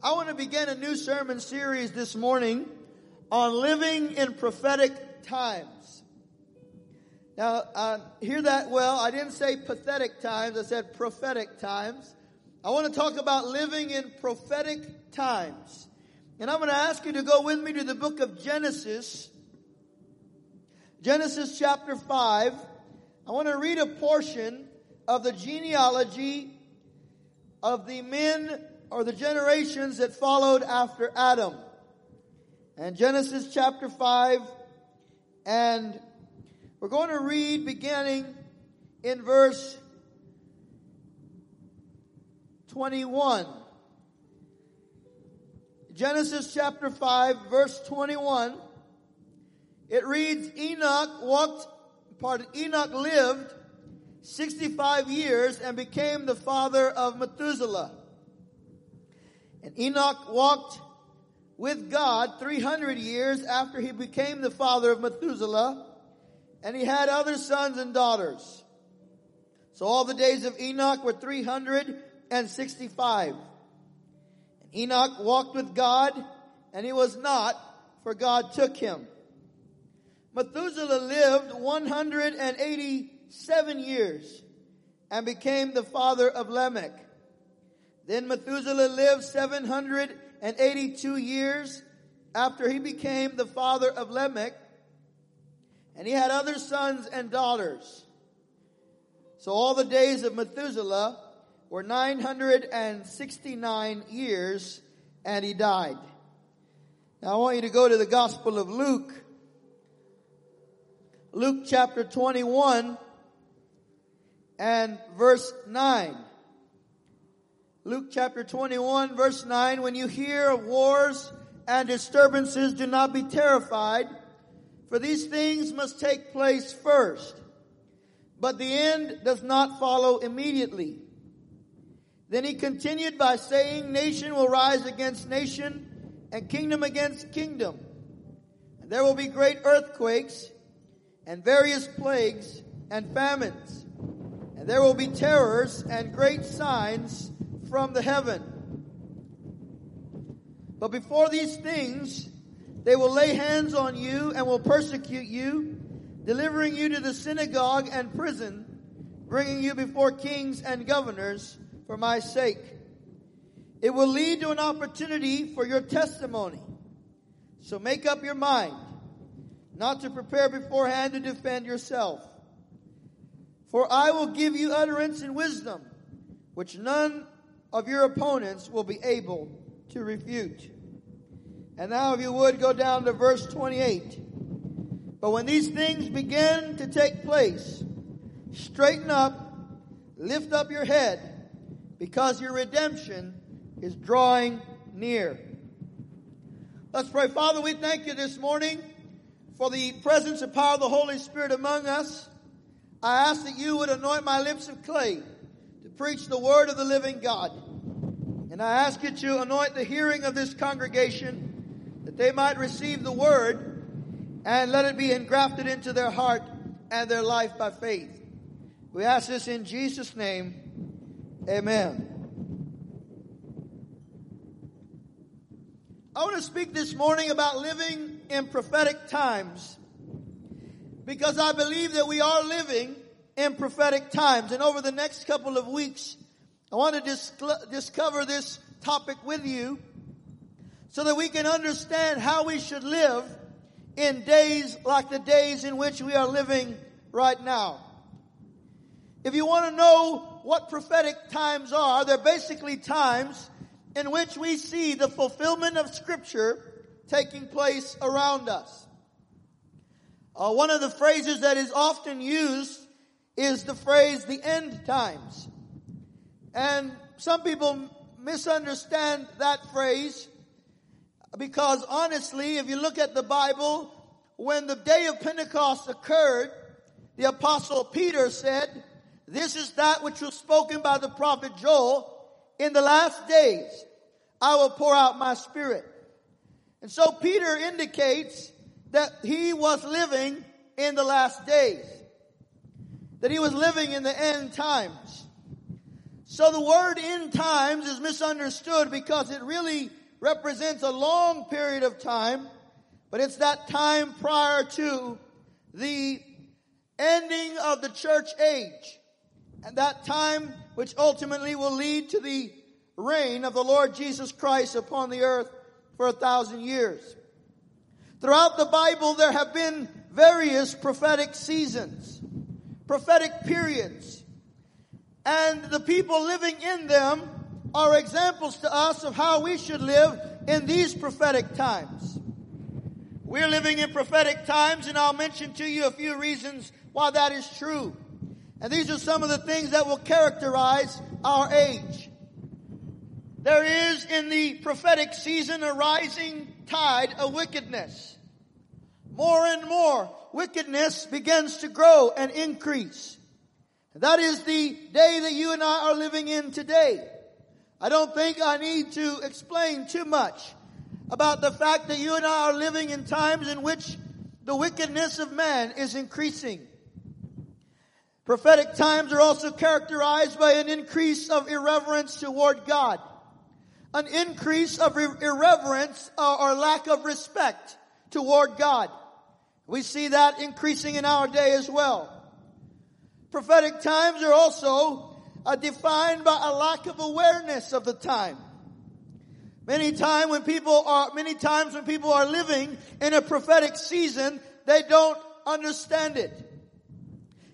I want to begin a new sermon series this morning on living in prophetic times. Now, uh, hear that well. I didn't say pathetic times, I said prophetic times. I want to talk about living in prophetic times. And I'm going to ask you to go with me to the book of Genesis. Genesis chapter 5. I want to read a portion of the genealogy of the men or the generations that followed after Adam. And Genesis chapter 5, and we're going to read beginning in verse 21. Genesis chapter 5, verse 21. It reads, Enoch walked, pardon, Enoch lived 65 years and became the father of Methuselah. And Enoch walked with God 300 years after he became the father of Methuselah, and he had other sons and daughters. So all the days of Enoch were 365. And Enoch walked with God, and he was not, for God took him. Methuselah lived 187 years and became the father of Lamech. Then Methuselah lived 782 years after he became the father of Lamech, and he had other sons and daughters. So all the days of Methuselah were 969 years, and he died. Now I want you to go to the Gospel of Luke. Luke chapter 21 and verse 9. Luke chapter 21 verse 9, when you hear of wars and disturbances, do not be terrified, for these things must take place first. But the end does not follow immediately. Then he continued by saying, nation will rise against nation and kingdom against kingdom. And there will be great earthquakes and various plagues and famines. And there will be terrors and great signs from the heaven. But before these things, they will lay hands on you and will persecute you, delivering you to the synagogue and prison, bringing you before kings and governors for my sake. It will lead to an opportunity for your testimony. So make up your mind not to prepare beforehand to defend yourself. For I will give you utterance and wisdom, which none of your opponents will be able to refute. And now if you would go down to verse 28. But when these things begin to take place, straighten up, lift up your head, because your redemption is drawing near. Let's pray. Father, we thank you this morning for the presence and power of the Holy Spirit among us. I ask that you would anoint my lips of clay preach the word of the living God. And I ask you to anoint the hearing of this congregation that they might receive the word and let it be engrafted into their heart and their life by faith. We ask this in Jesus' name. Amen. I want to speak this morning about living in prophetic times because I believe that we are living in prophetic times. And over the next couple of weeks, I want to dis- discover this topic with you so that we can understand how we should live in days like the days in which we are living right now. If you want to know what prophetic times are, they're basically times in which we see the fulfillment of scripture taking place around us. Uh, one of the phrases that is often used is the phrase the end times. And some people misunderstand that phrase because honestly, if you look at the Bible, when the day of Pentecost occurred, the apostle Peter said, this is that which was spoken by the prophet Joel. In the last days, I will pour out my spirit. And so Peter indicates that he was living in the last days that he was living in the end times. So the word end times is misunderstood because it really represents a long period of time, but it's that time prior to the ending of the church age. And that time which ultimately will lead to the reign of the Lord Jesus Christ upon the earth for a thousand years. Throughout the Bible, there have been various prophetic seasons, prophetic periods, and the people living in them are examples to us of how we should live in these prophetic times. We're living in prophetic times, and I'll mention to you a few reasons why that is true. And these are some of the things that will characterize our age. There is in the prophetic season a rising tide of wickedness. More and more wickedness begins to grow and increase. That is the day that you and I are living in today. I don't think I need to explain too much about the fact that you and I are living in times in which the wickedness of man is increasing. Prophetic times are also characterized by an increase of irreverence toward God an increase of irreverence or lack of respect toward God. We see that increasing in our day as well. Prophetic times are also uh, defined by a lack of awareness of the time. Many time when people are, many times when people are living in a prophetic season, they don't understand it.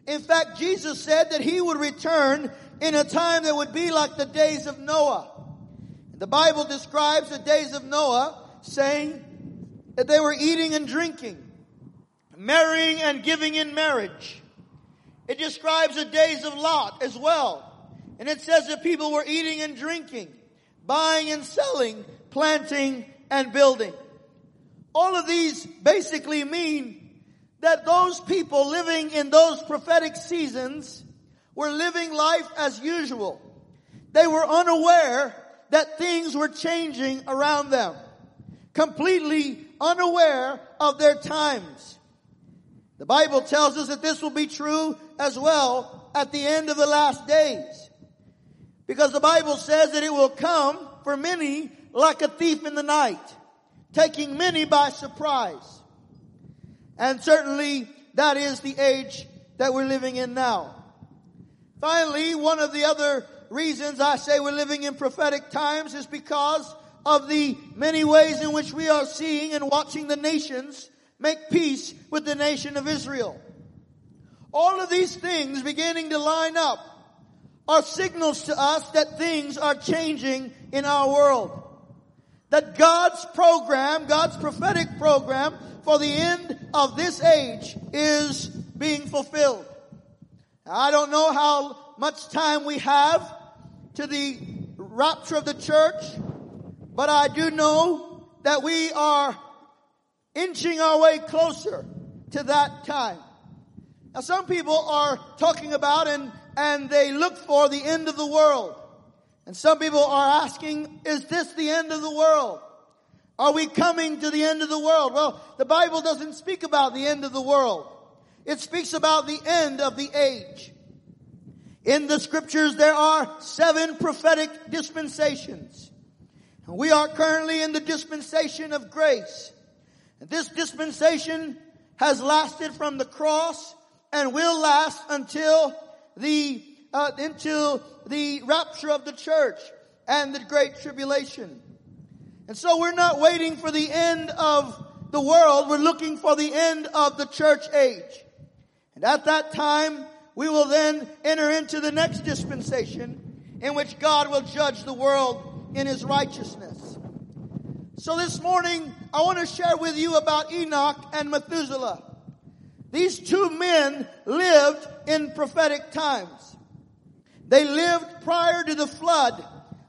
In fact, Jesus said that he would return in a time that would be like the days of Noah. The Bible describes the days of Noah saying that they were eating and drinking, marrying and giving in marriage. It describes the days of Lot as well. And it says that people were eating and drinking, buying and selling, planting and building. All of these basically mean that those people living in those prophetic seasons were living life as usual. They were unaware that things were changing around them, completely unaware of their times. The Bible tells us that this will be true as well at the end of the last days. Because the Bible says that it will come for many like a thief in the night, taking many by surprise. And certainly that is the age that we're living in now. Finally, one of the other reasons I say we're living in prophetic times is because of the many ways in which we are seeing and watching the nations make peace with the nation of Israel. All of these things beginning to line up are signals to us that things are changing in our world. That God's program, God's prophetic program for the end of this age is being fulfilled. I don't know how much time we have to the rapture of the church, but I do know that we are inching our way closer to that time. Now some people are talking about and, and they look for the end of the world. And some people are asking, is this the end of the world? Are we coming to the end of the world? Well, the Bible doesn't speak about the end of the world. It speaks about the end of the age. In the scriptures, there are seven prophetic dispensations. We are currently in the dispensation of grace. This dispensation has lasted from the cross and will last until the uh, until the rapture of the church and the great tribulation. And so we're not waiting for the end of the world. We're looking for the end of the church age. And at that time, we will then enter into the next dispensation in which God will judge the world in his righteousness. So this morning, I want to share with you about Enoch and Methuselah. These two men lived in prophetic times. They lived prior to the flood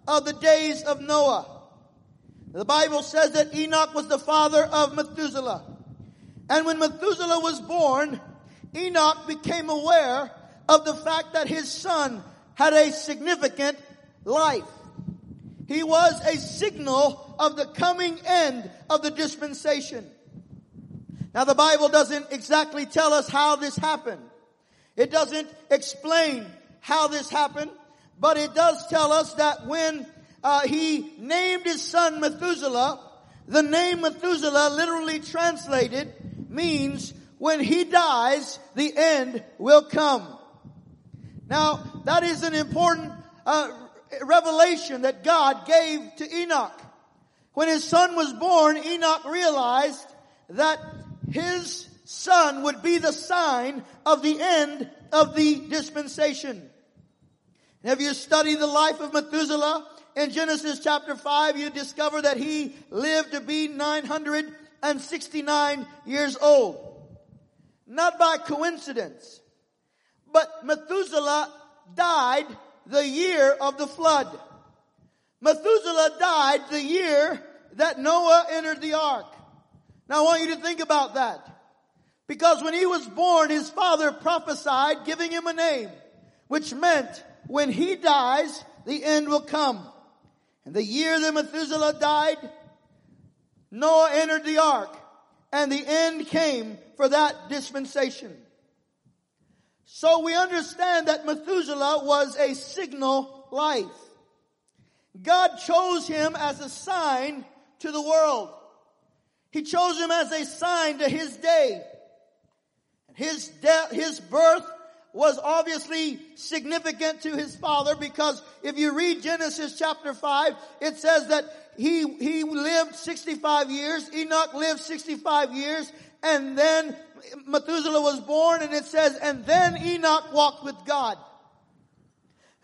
of the days of Noah. The Bible says that Enoch was the father of Methuselah. And when Methuselah was born, Enoch became aware of the fact that his son had a significant life. He was a signal of the coming end of the dispensation. Now the Bible doesn't exactly tell us how this happened. It doesn't explain how this happened, but it does tell us that when uh, he named his son Methuselah, the name Methuselah literally translated means when he dies, the end will come. Now, that is an important uh, revelation that God gave to Enoch. When his son was born, Enoch realized that his son would be the sign of the end of the dispensation. And if you study the life of Methuselah in Genesis chapter 5, you discover that he lived to be 969 years old. Not by coincidence, but Methuselah died the year of the flood. Methuselah died the year that Noah entered the ark. Now I want you to think about that. Because when he was born, his father prophesied giving him a name, which meant when he dies, the end will come. And the year that Methuselah died, Noah entered the ark and the end came for that dispensation. So we understand that Methuselah was a signal life. God chose him as a sign to the world. He chose him as a sign to his day. His death, his birth was obviously significant to his father because if you read Genesis chapter 5, it says that he, he lived 65 years, Enoch lived 65 years, and then Methuselah was born and it says, and then Enoch walked with God.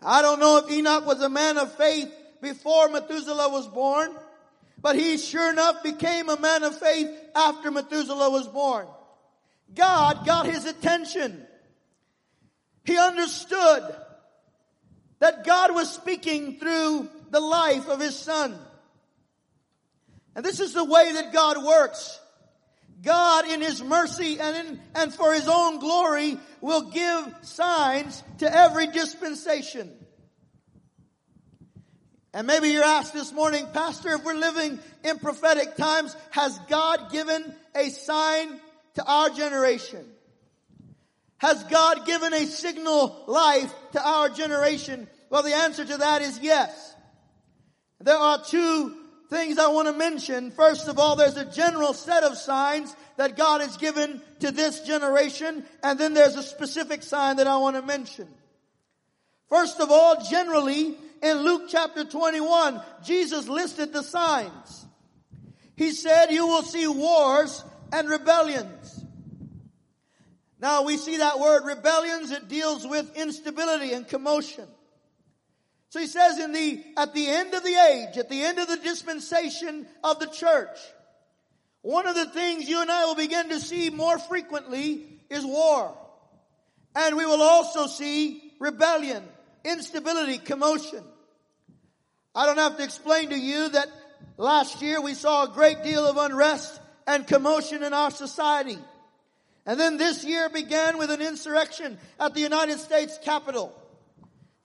I don't know if Enoch was a man of faith before Methuselah was born, but he sure enough became a man of faith after Methuselah was born. God got his attention. He understood that God was speaking through the life of his son. And this is the way that God works. God in his mercy and in, and for his own glory will give signs to every dispensation. And maybe you're asked this morning, Pastor, if we're living in prophetic times, has God given a sign to our generation? Has God given a signal life to our generation? Well, the answer to that is yes. There are two things I want to mention. First of all, there's a general set of signs that God has given to this generation, and then there's a specific sign that I want to mention. First of all, generally, in Luke chapter 21, Jesus listed the signs. He said, you will see wars and rebellions. Now we see that word rebellions, it deals with instability and commotion. So he says in the, at the end of the age, at the end of the dispensation of the church, one of the things you and I will begin to see more frequently is war. And we will also see rebellion, instability, commotion. I don't have to explain to you that last year we saw a great deal of unrest and commotion in our society. And then this year began with an insurrection at the United States Capitol.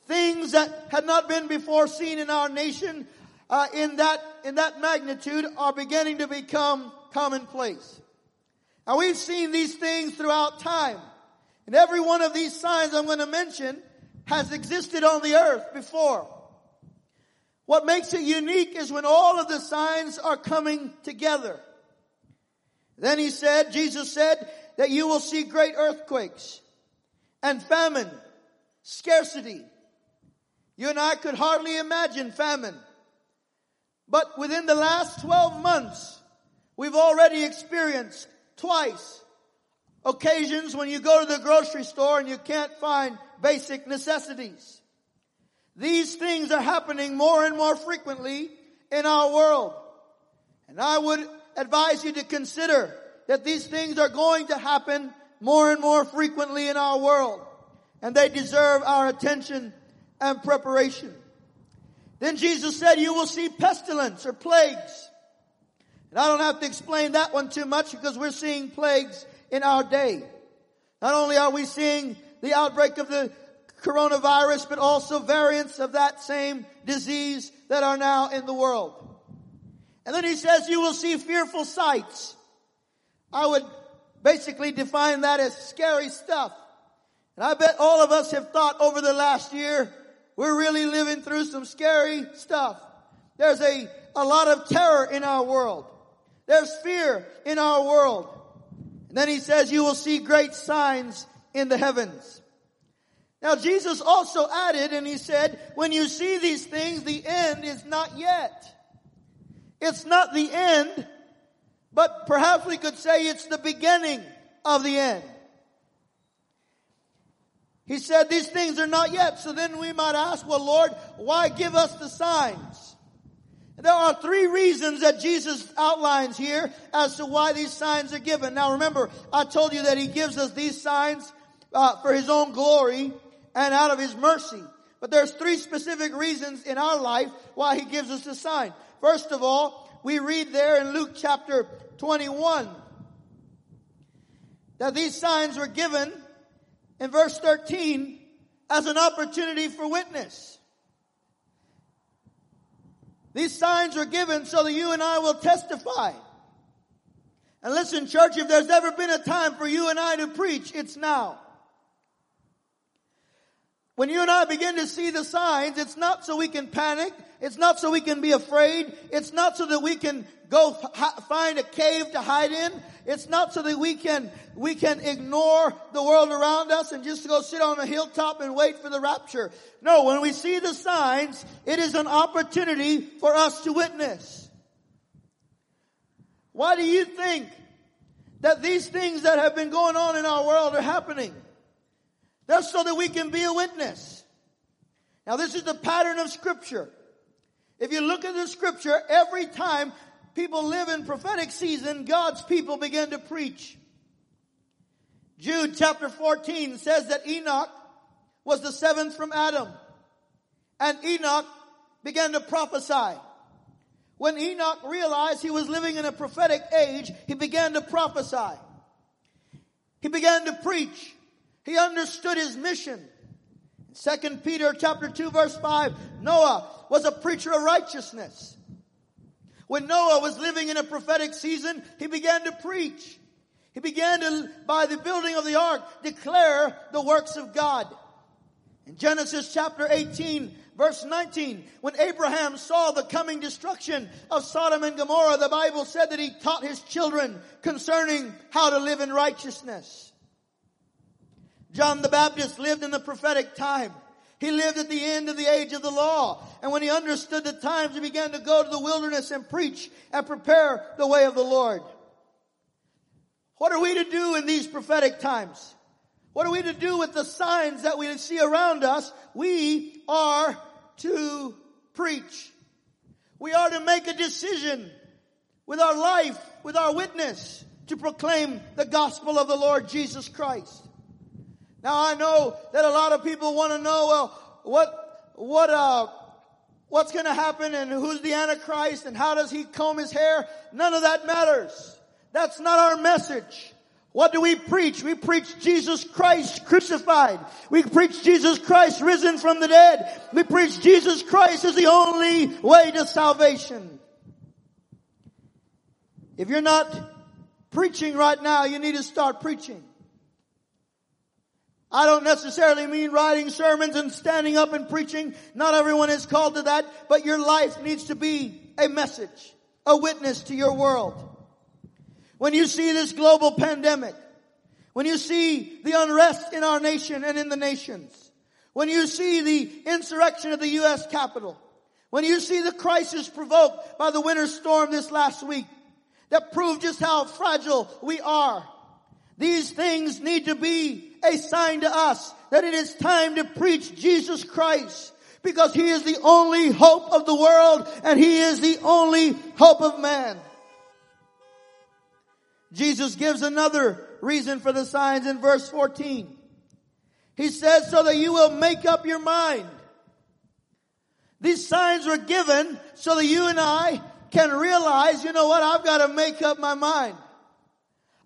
Things that had not been before seen in our nation uh, in that in that magnitude are beginning to become commonplace. Now we've seen these things throughout time, and every one of these signs I'm going to mention has existed on the earth before. What makes it unique is when all of the signs are coming together. Then he said, Jesus said that you will see great earthquakes and famine, scarcity. You and I could hardly imagine famine. But within the last 12 months, we've already experienced twice occasions when you go to the grocery store and you can't find basic necessities. These things are happening more and more frequently in our world. And I would advise you to consider that these things are going to happen more and more frequently in our world. And they deserve our attention and preparation. Then Jesus said, you will see pestilence or plagues. And I don't have to explain that one too much because we're seeing plagues in our day. Not only are we seeing the outbreak of the coronavirus, but also variants of that same disease that are now in the world. And then he says, you will see fearful sights. I would basically define that as scary stuff. And I bet all of us have thought over the last year, we're really living through some scary stuff. There's a, a lot of terror in our world. There's fear in our world. And then he says, you will see great signs in the heavens. Now Jesus also added and he said, when you see these things, the end is not yet. It's not the end, but perhaps we could say it's the beginning of the end. He said these things are not yet. So then we might ask, well Lord, why give us the signs? There are three reasons that Jesus outlines here as to why these signs are given. Now remember, I told you that He gives us these signs uh, for His own glory and out of His mercy. But there's three specific reasons in our life why He gives us a sign. First of all, we read there in Luke chapter 21 that these signs were given in verse 13 as an opportunity for witness. These signs are given so that you and I will testify. And listen, church, if there's ever been a time for you and I to preach, it's now. When you and I begin to see the signs, it's not so we can panic. It's not so we can be afraid. It's not so that we can go find a cave to hide in. It's not so that we can, we can ignore the world around us and just go sit on a hilltop and wait for the rapture. No, when we see the signs, it is an opportunity for us to witness. Why do you think that these things that have been going on in our world are happening? That's so that we can be a witness. Now this is the pattern of scripture. If you look at the scripture, every time people live in prophetic season, God's people begin to preach. Jude chapter 14 says that Enoch was the seventh from Adam. And Enoch began to prophesy. When Enoch realized he was living in a prophetic age, he began to prophesy. He began to preach. He understood his mission. Second Peter chapter 2 verse 5, Noah was a preacher of righteousness. When Noah was living in a prophetic season, he began to preach. He began to, by the building of the ark, declare the works of God. In Genesis chapter 18, verse 19, when Abraham saw the coming destruction of Sodom and Gomorrah, the Bible said that he taught his children concerning how to live in righteousness. John the Baptist lived in the prophetic time. He lived at the end of the age of the law. And when he understood the times, he began to go to the wilderness and preach and prepare the way of the Lord. What are we to do in these prophetic times? What are we to do with the signs that we see around us? We are to preach. We are to make a decision with our life, with our witness, to proclaim the gospel of the Lord Jesus Christ. Now I know that a lot of people want to know, well, what, what, uh, what's going to happen and who's the Antichrist and how does he comb his hair? None of that matters. That's not our message. What do we preach? We preach Jesus Christ crucified. We preach Jesus Christ risen from the dead. We preach Jesus Christ is the only way to salvation. If you're not preaching right now, you need to start preaching. I don't necessarily mean writing sermons and standing up and preaching. Not everyone is called to that, but your life needs to be a message, a witness to your world. When you see this global pandemic, when you see the unrest in our nation and in the nations, when you see the insurrection of the U.S. Capitol, when you see the crisis provoked by the winter storm this last week that proved just how fragile we are, these things need to be a sign to us that it is time to preach Jesus Christ because He is the only hope of the world and He is the only hope of man. Jesus gives another reason for the signs in verse 14. He says, so that you will make up your mind. These signs were given so that you and I can realize, you know what, I've got to make up my mind.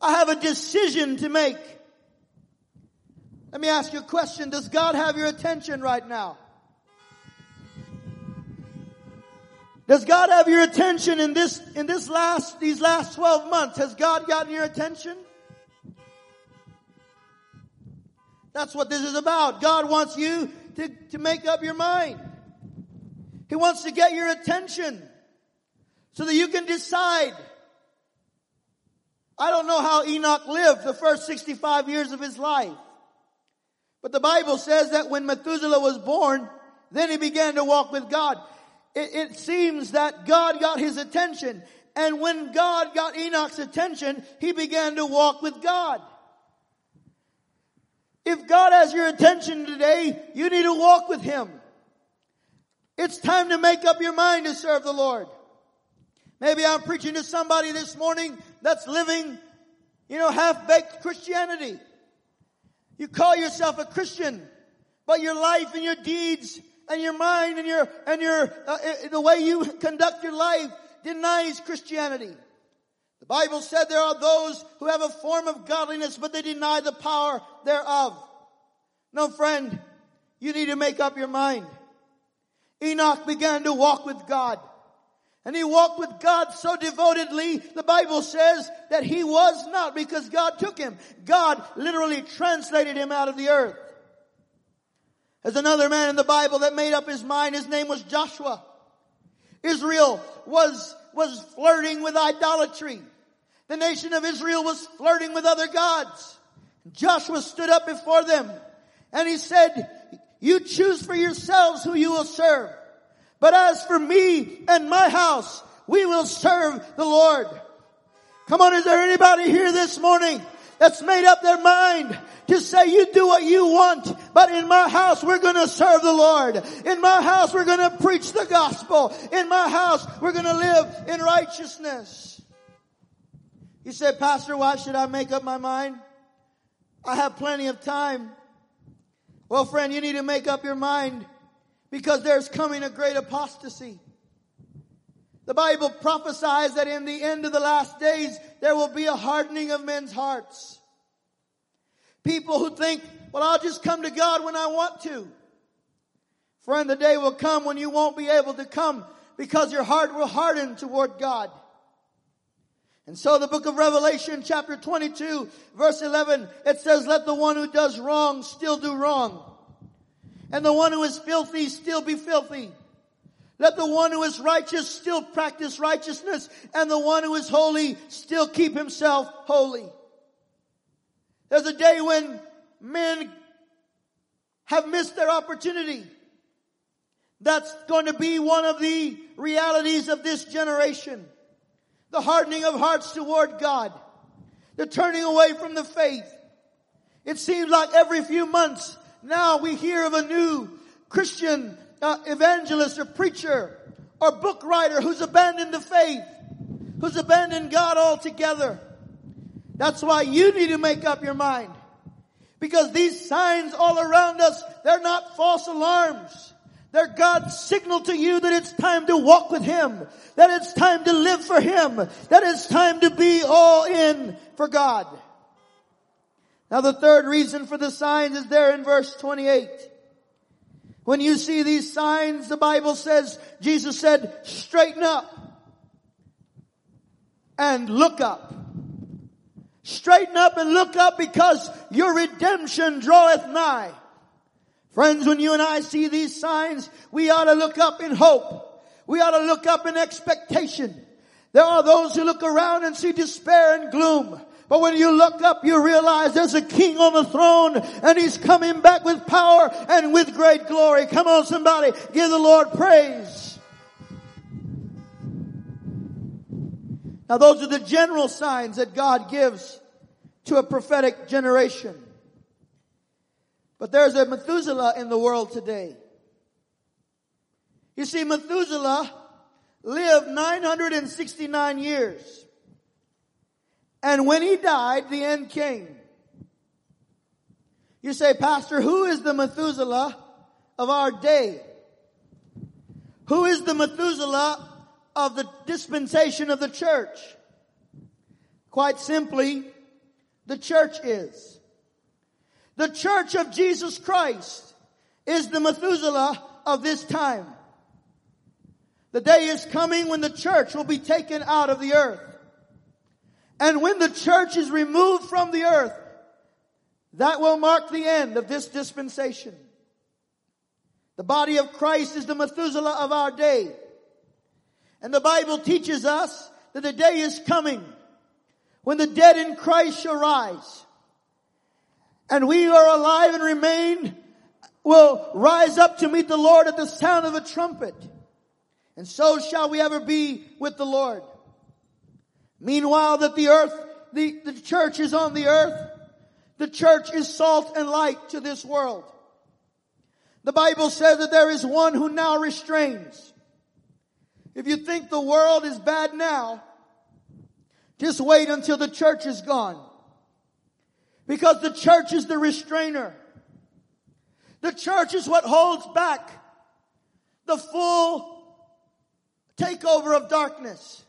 I have a decision to make. Let me ask you a question. Does God have your attention right now? Does God have your attention in this, in this last, these last 12 months? Has God gotten your attention? That's what this is about. God wants you to, to make up your mind. He wants to get your attention so that you can decide. I don't know how Enoch lived the first 65 years of his life. But the Bible says that when Methuselah was born, then he began to walk with God. It, it, seems that God got his attention. And when God got Enoch's attention, he began to walk with God. If God has your attention today, you need to walk with Him. It's time to make up your mind to serve the Lord. Maybe I'm preaching to somebody this morning that's living, you know, half-baked Christianity. You call yourself a Christian, but your life and your deeds and your mind and your, and your, uh, uh the way you conduct your life denies Christianity. The Bible said there are those who have a form of godliness, but they deny the power thereof. No, friend, you need to make up your mind. Enoch began to walk with God. And he walked with God so devotedly, the Bible says that he was not because God took him. God literally translated him out of the earth. There's another man in the Bible that made up his mind. His name was Joshua. Israel was, was flirting with idolatry. The nation of Israel was flirting with other gods. Joshua stood up before them and he said, you choose for yourselves who you will serve. But as for me and my house, we will serve the Lord. Come on, is there anybody here this morning that's made up their mind to say you do what you want, but in my house we're gonna serve the Lord. In my house we're gonna preach the gospel. In my house we're gonna live in righteousness. You said, Pastor, why should I make up my mind? I have plenty of time. Well, friend, you need to make up your mind because there's coming a great apostasy. The Bible prophesies that in the end of the last days, there will be a hardening of men's hearts. People who think, well, I'll just come to God when I want to. Friend, the day will come when you won't be able to come because your heart will harden toward God. And so the book of Revelation chapter 22 verse 11, it says, let the one who does wrong still do wrong. And the one who is filthy still be filthy. Let the one who is righteous still practice righteousness and the one who is holy still keep himself holy. There's a day when men have missed their opportunity. That's going to be one of the realities of this generation the hardening of hearts toward God, the turning away from the faith. It seems like every few months now we hear of a new Christian uh, evangelist or preacher or book writer who's abandoned the faith, who's abandoned God altogether. That's why you need to make up your mind. Because these signs all around us, they're not false alarms. They're God's signal to you that it's time to walk with Him, that it's time to live for Him, that it's time to be all in for God. Now the third reason for the signs is there in verse 28. When you see these signs, the Bible says, Jesus said, straighten up and look up. Straighten up and look up because your redemption draweth nigh. Friends, when you and I see these signs, we ought to look up in hope. We ought to look up in expectation. There are those who look around and see despair and gloom. But when you look up, you realize there's a king on the throne and he's coming back with power and with great glory. Come on somebody, give the Lord praise. Now those are the general signs that God gives to a prophetic generation. But there's a Methuselah in the world today. You see, Methuselah lived 969 years. And when he died, the end came. You say, Pastor, who is the Methuselah of our day? Who is the Methuselah of the dispensation of the church? Quite simply, the church is. The church of Jesus Christ is the Methuselah of this time. The day is coming when the church will be taken out of the earth. And when the church is removed from the earth, that will mark the end of this dispensation. The body of Christ is the Methuselah of our day. And the Bible teaches us that the day is coming when the dead in Christ shall rise. And we who are alive and remain will rise up to meet the Lord at the sound of a trumpet. And so shall we ever be with the Lord. Meanwhile that the earth, the, the church is on the earth, the church is salt and light to this world. The Bible says that there is one who now restrains. If you think the world is bad now, just wait until the church is gone. Because the church is the restrainer. The church is what holds back the full takeover of darkness.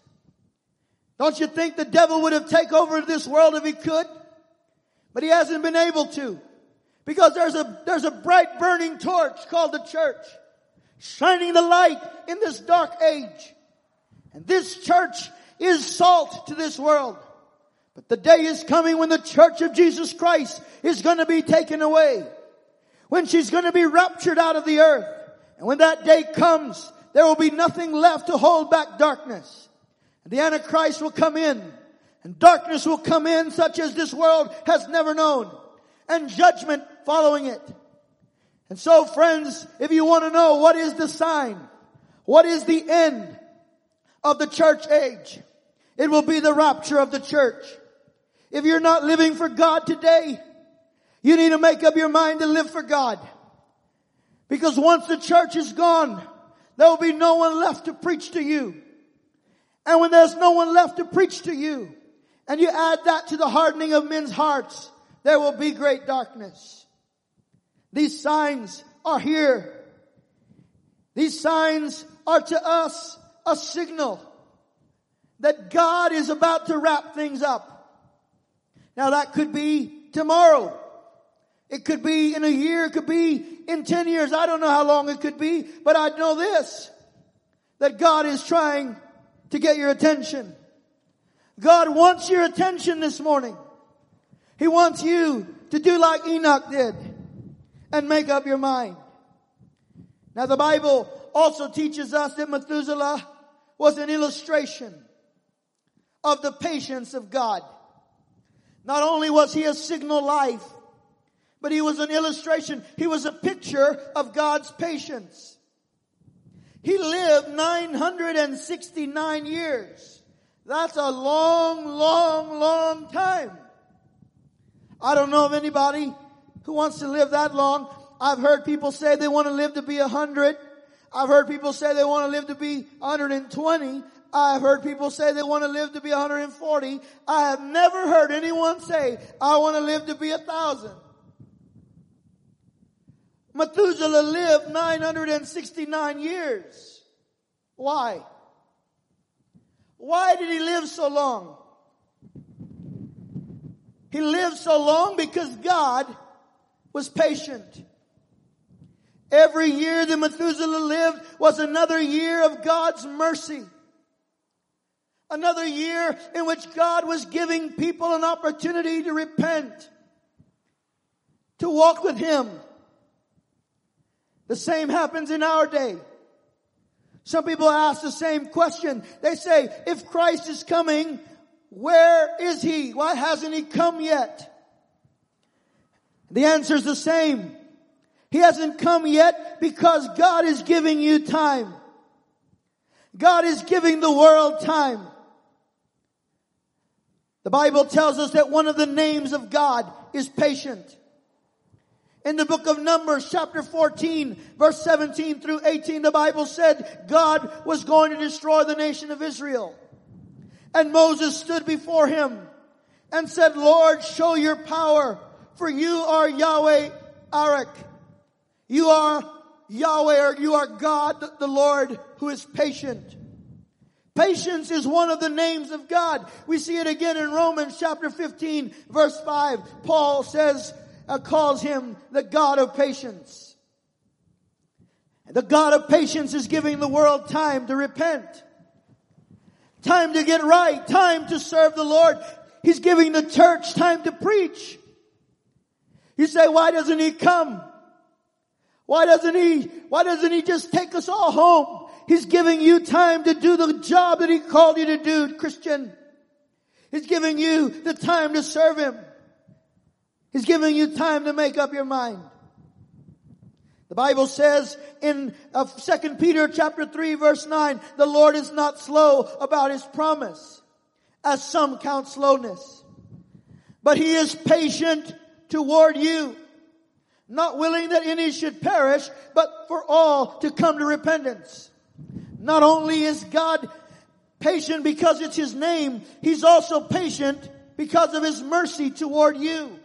Don't you think the devil would have taken over this world if he could? But he hasn't been able to. Because there's a, there's a bright burning torch called the church, shining the light in this dark age. And this church is salt to this world. But the day is coming when the church of Jesus Christ is going to be taken away. When she's going to be raptured out of the earth. And when that day comes, there will be nothing left to hold back darkness. And the Antichrist will come in. And darkness will come in such as this world has never known. And judgment following it. And so friends, if you want to know what is the sign, what is the end of the church age, it will be the rapture of the church. If you're not living for God today, you need to make up your mind to live for God. Because once the church is gone, there will be no one left to preach to you. And when there's no one left to preach to you, and you add that to the hardening of men's hearts, there will be great darkness. These signs are here. These signs are to us a signal that God is about to wrap things up. Now that could be tomorrow. It could be in a year. It could be in 10 years. I don't know how long it could be, but I know this, that God is trying to get your attention. God wants your attention this morning. He wants you to do like Enoch did and make up your mind. Now the Bible also teaches us that Methuselah was an illustration of the patience of God. Not only was he a signal life, but he was an illustration. He was a picture of God's patience. He lived 969 years. That's a long, long, long time. I don't know of anybody who wants to live that long. I've heard people say they want to live to be a hundred. I've heard people say they want to live to be 120. I've heard people say they want to live to be 140. I have never heard anyone say, I want to live to be a thousand. Methuselah lived 969 years. Why? Why did he live so long? He lived so long because God was patient. Every year that Methuselah lived was another year of God's mercy. Another year in which God was giving people an opportunity to repent, to walk with Him. The same happens in our day. Some people ask the same question. They say, if Christ is coming, where is He? Why hasn't He come yet? The answer is the same. He hasn't come yet because God is giving you time. God is giving the world time. The Bible tells us that one of the names of God is patient. In the book of Numbers chapter 14 verse 17 through 18 the Bible said God was going to destroy the nation of Israel. And Moses stood before him and said, Lord, show your power for you are Yahweh Arak. You are Yahweh or you are God the Lord who is patient. Patience is one of the names of God. We see it again in Romans chapter 15 verse 5. Paul says, uh, calls him the God of patience. The God of patience is giving the world time to repent. Time to get right. Time to serve the Lord. He's giving the church time to preach. You say, why doesn't he come? Why doesn't he, why doesn't he just take us all home? He's giving you time to do the job that he called you to do, Christian. He's giving you the time to serve him. He's giving you time to make up your mind. The Bible says in uh, 2 Peter chapter 3 verse 9, the Lord is not slow about his promise, as some count slowness. But he is patient toward you, not willing that any should perish, but for all to come to repentance. Not only is God patient because it's his name, he's also patient because of his mercy toward you.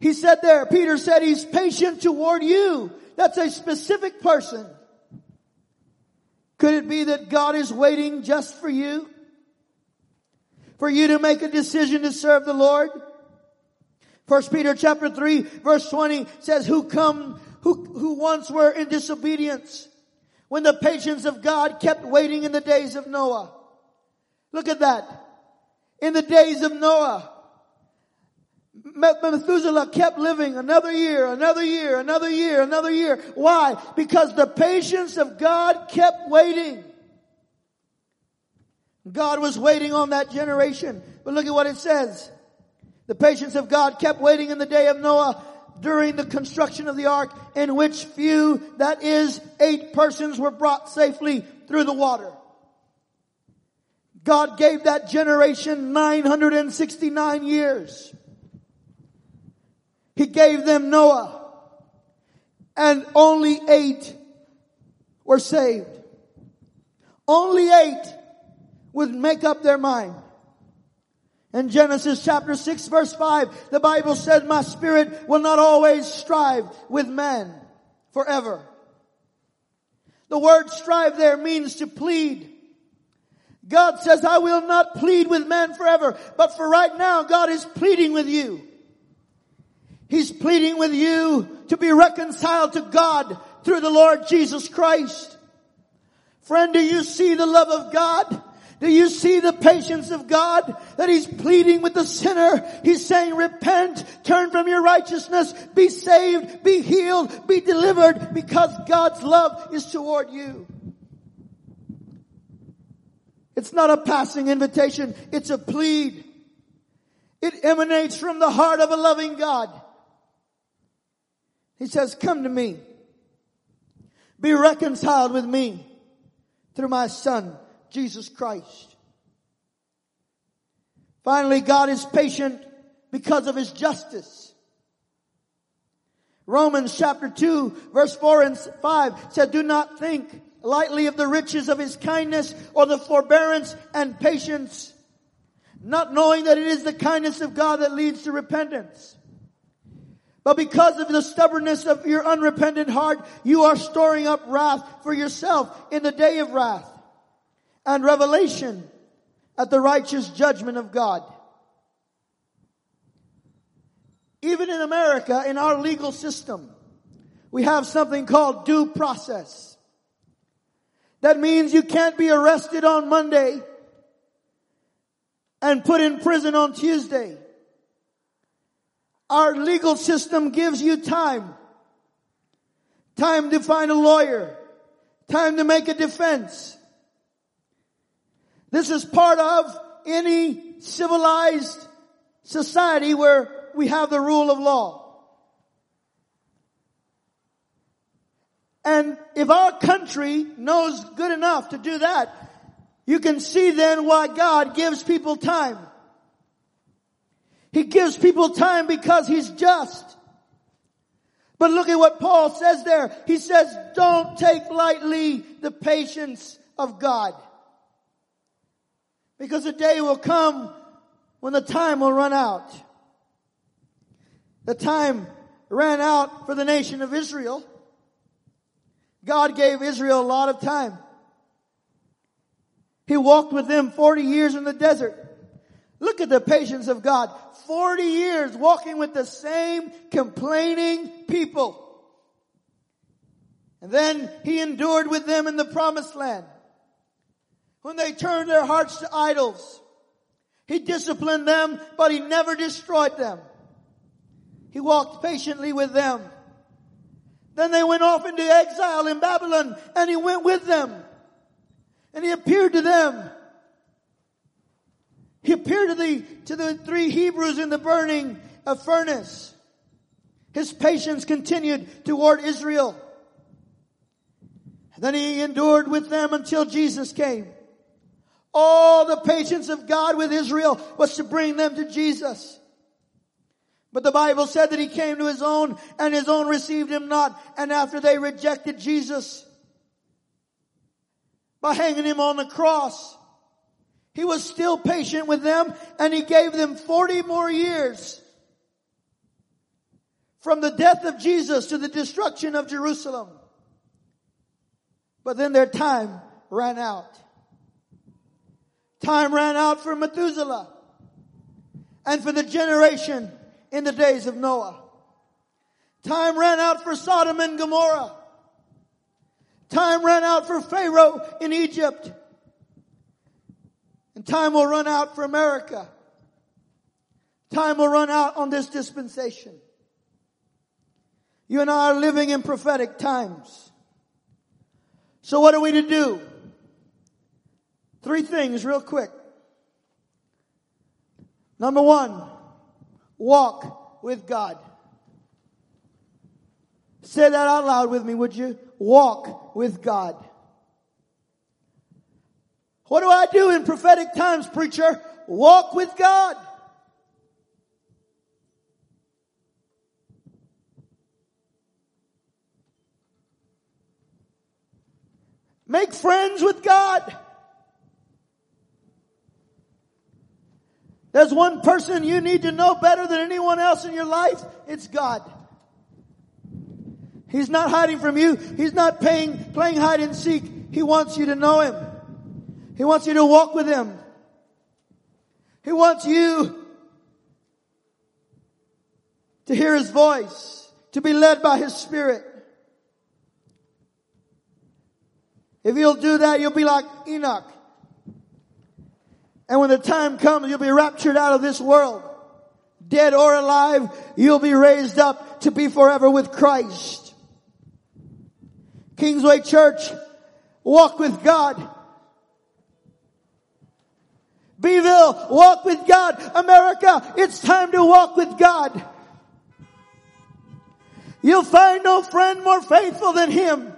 He said there, Peter said he's patient toward you. That's a specific person. Could it be that God is waiting just for you? For you to make a decision to serve the Lord? First Peter chapter 3 verse 20 says, who come, who, who once were in disobedience when the patience of God kept waiting in the days of Noah. Look at that. In the days of Noah, Methuselah kept living another year, another year, another year, another year. Why? Because the patience of God kept waiting. God was waiting on that generation. But look at what it says. The patience of God kept waiting in the day of Noah during the construction of the ark in which few, that is, eight persons were brought safely through the water. God gave that generation 969 years. He gave them Noah and only eight were saved. Only eight would make up their mind. In Genesis chapter 6 verse 5, the Bible says, my spirit will not always strive with man forever. The word strive there means to plead. God says, I will not plead with man forever, but for right now, God is pleading with you. He's pleading with you to be reconciled to God through the Lord Jesus Christ. Friend, do you see the love of God? Do you see the patience of God that He's pleading with the sinner? He's saying, repent, turn from your righteousness, be saved, be healed, be delivered because God's love is toward you. It's not a passing invitation, it's a plead. It emanates from the heart of a loving God. He says, come to me. Be reconciled with me through my son, Jesus Christ. Finally, God is patient because of his justice. Romans chapter 2 verse 4 and 5 said, do not think lightly of the riches of his kindness or the forbearance and patience, not knowing that it is the kindness of God that leads to repentance. But because of the stubbornness of your unrepentant heart, you are storing up wrath for yourself in the day of wrath and revelation at the righteous judgment of God. Even in America, in our legal system, we have something called due process. That means you can't be arrested on Monday and put in prison on Tuesday. Our legal system gives you time. Time to find a lawyer. Time to make a defense. This is part of any civilized society where we have the rule of law. And if our country knows good enough to do that, you can see then why God gives people time. He gives people time because he's just. But look at what Paul says there. He says, don't take lightly the patience of God. Because a day will come when the time will run out. The time ran out for the nation of Israel. God gave Israel a lot of time. He walked with them 40 years in the desert. Look at the patience of God. 40 years walking with the same complaining people. And then he endured with them in the promised land. When they turned their hearts to idols, he disciplined them, but he never destroyed them. He walked patiently with them Then they went off into exile in Babylon and he went with them. And he appeared to them. He appeared to the, to the three Hebrews in the burning uh, furnace. His patience continued toward Israel. And then he endured with them until Jesus came. All the patience of God with Israel was to bring them to Jesus. But the Bible said that he came to his own and his own received him not. And after they rejected Jesus by hanging him on the cross, he was still patient with them and he gave them 40 more years from the death of Jesus to the destruction of Jerusalem. But then their time ran out. Time ran out for Methuselah and for the generation in the days of Noah. Time ran out for Sodom and Gomorrah. Time ran out for Pharaoh in Egypt. Time will run out for America. Time will run out on this dispensation. You and I are living in prophetic times. So what are we to do? Three things real quick. Number one, walk with God. Say that out loud with me, would you? Walk with God. What do I do in prophetic times, preacher? Walk with God. Make friends with God. There's one person you need to know better than anyone else in your life. It's God. He's not hiding from you. He's not paying, playing hide and seek. He wants you to know Him. He wants you to walk with Him. He wants you to hear His voice, to be led by His Spirit. If you'll do that, you'll be like Enoch. And when the time comes, you'll be raptured out of this world. Dead or alive, you'll be raised up to be forever with Christ. Kingsway Church, walk with God. Beeville, walk with God. America, it's time to walk with God. You'll find no friend more faithful than Him.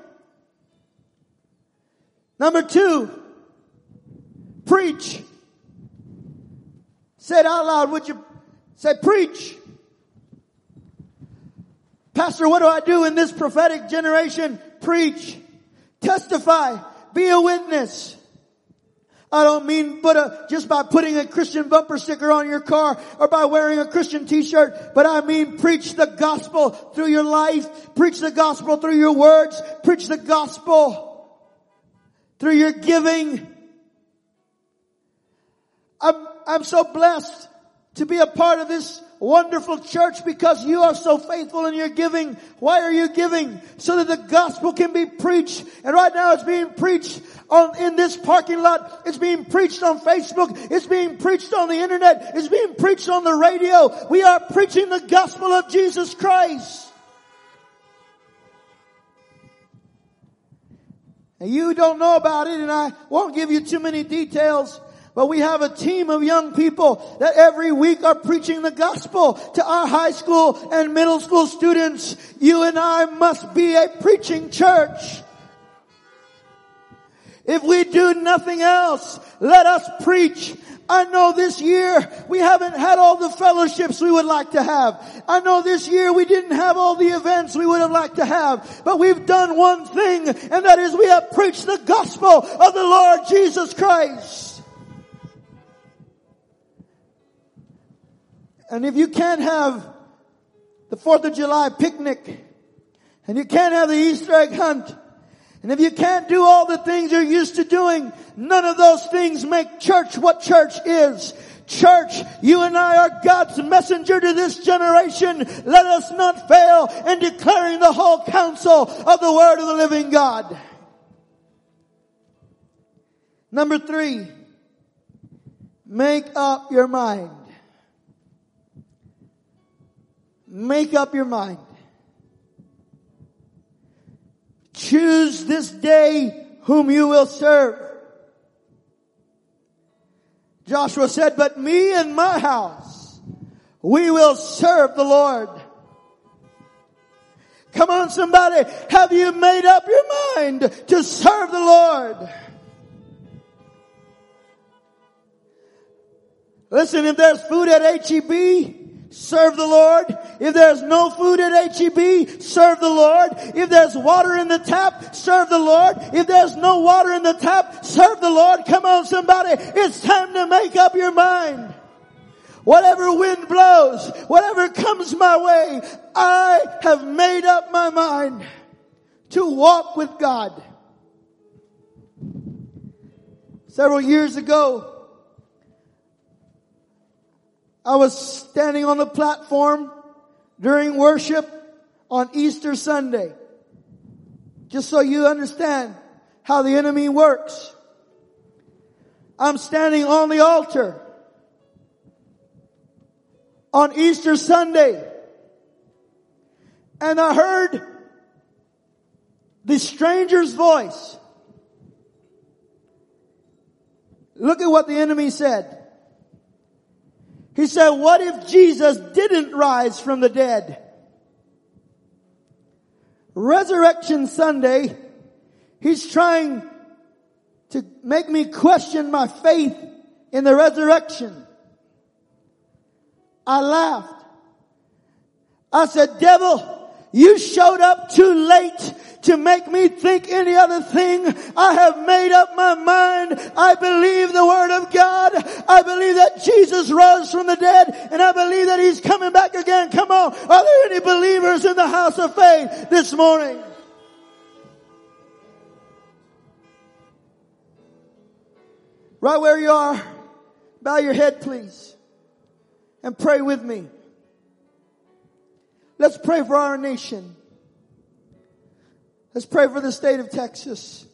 Number two, preach. Say it out loud, would you? Say preach. Pastor, what do I do in this prophetic generation? Preach. Testify. Be a witness. I don't mean but a, just by putting a Christian bumper sticker on your car or by wearing a Christian t-shirt, but I mean preach the gospel through your life, preach the gospel through your words, preach the gospel through your giving. I'm, I'm so blessed to be a part of this wonderful church because you are so faithful in your giving. Why are you giving? So that the gospel can be preached. And right now it's being preached on, in this parking lot. It's being preached on Facebook. It's being preached on the internet. It's being preached on the radio. We are preaching the gospel of Jesus Christ. And you don't know about it and I won't give you too many details. But we have a team of young people that every week are preaching the gospel to our high school and middle school students. You and I must be a preaching church. If we do nothing else, let us preach I know this year we haven't had all the fellowships we would like to have. I know this year we didn't have all the events we would have liked to have. But we've done one thing and that is we have preached the gospel of the Lord Jesus Christ. And if you can't have the 4th of July picnic and you can't have the Easter egg hunt and if you can't do all the things you're used to doing, none of those things make church what church is. Church, you and I are God's messenger to this generation. Let us not fail in declaring the whole counsel of the word of the living God. Number three, make up your mind. Make up your mind. choose this day whom you will serve. Joshua said, but me and my house, we will serve the Lord. Come on somebody, have you made up your mind to serve the Lord? Listen, if there's food at HEB, serve the Lord. If there's no food at HEB, serve the Lord. If there's water in the tap, serve the Lord. If there's no water in the tap, serve the Lord. Come on somebody, it's time to make up your mind. Whatever wind blows, whatever comes my way, I have made up my mind to walk with God. Several years ago, I was standing on the platform during worship on Easter Sunday. Just so you understand how the enemy works. I'm standing on the altar on Easter Sunday and I heard the stranger's voice. Look at what the enemy said. He said, what if Jesus didn't rise from the dead? Resurrection Sunday, he's trying to make me question my faith in the resurrection. I laughed. I said, devil, you showed up too late to make me think any other thing. I have made up my mind. I believe the word of God. I believe that Jesus rose from the dead and I believe that he's coming back again. Come on. Are there any believers in the house of faith this morning? Right where you are, bow your head please and pray with me. Let's pray for our nation. Let's pray for the state of Texas.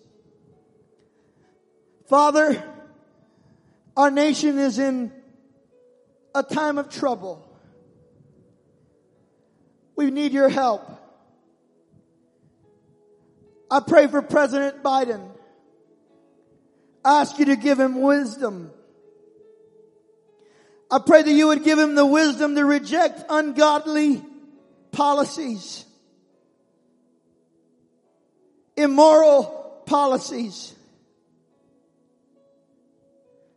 Father, our nation is in a time of trouble. We need your help. I pray for President Biden. I ask you to give him wisdom. I pray that you would give him the wisdom to reject ungodly policies, immoral policies,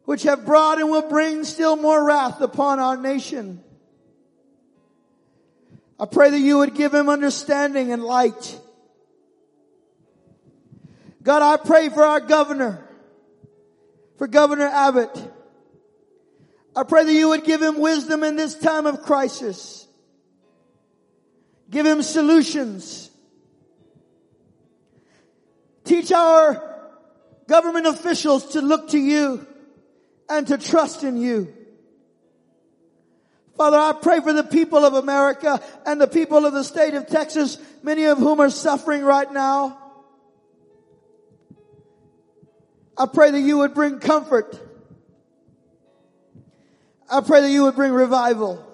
which have brought and will bring still more wrath upon our nation. I pray that you would give him understanding and light. God, I pray for our governor, for Governor Abbott. I pray that you would give him wisdom in this time of crisis. Give him solutions. Teach our government officials to look to you and to trust in you. Father, I pray for the people of America and the people of the state of Texas, many of whom are suffering right now. I pray that you would bring comfort. I pray that you would bring revival.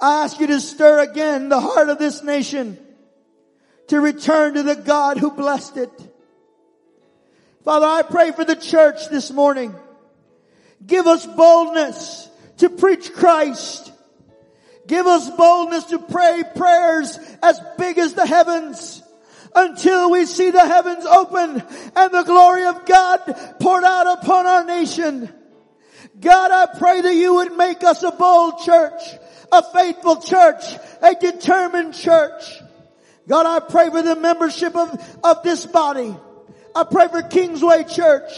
I ask you to stir again the heart of this nation to return to the God who blessed it. Father, I pray for the church this morning. Give us boldness to preach Christ. Give us boldness to pray prayers as big as the heavens until we see the heavens open and the glory of God poured out upon our nation. God, I pray that you would make us a bold church a faithful church, a determined church. God, I pray for the membership of, of this body. I pray for Kingsway Church.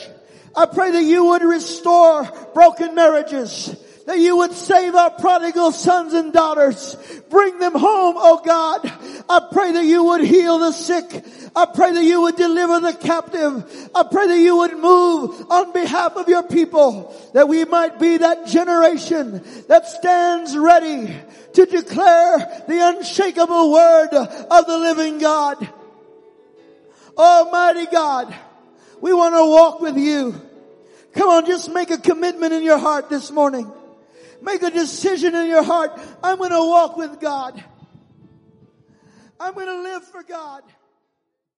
I pray that you would restore broken marriages that you would save our prodigal sons and daughters. Bring them home, oh God. I pray that you would heal the sick. I pray that you would deliver the captive. I pray that you would move on behalf of your people, that we might be that generation that stands ready to declare the unshakable word of the living God. Almighty God, we want to walk with you. Come on, just make a commitment in your heart this morning. Make a decision in your heart. I'm going to walk with God. I'm going to live for God.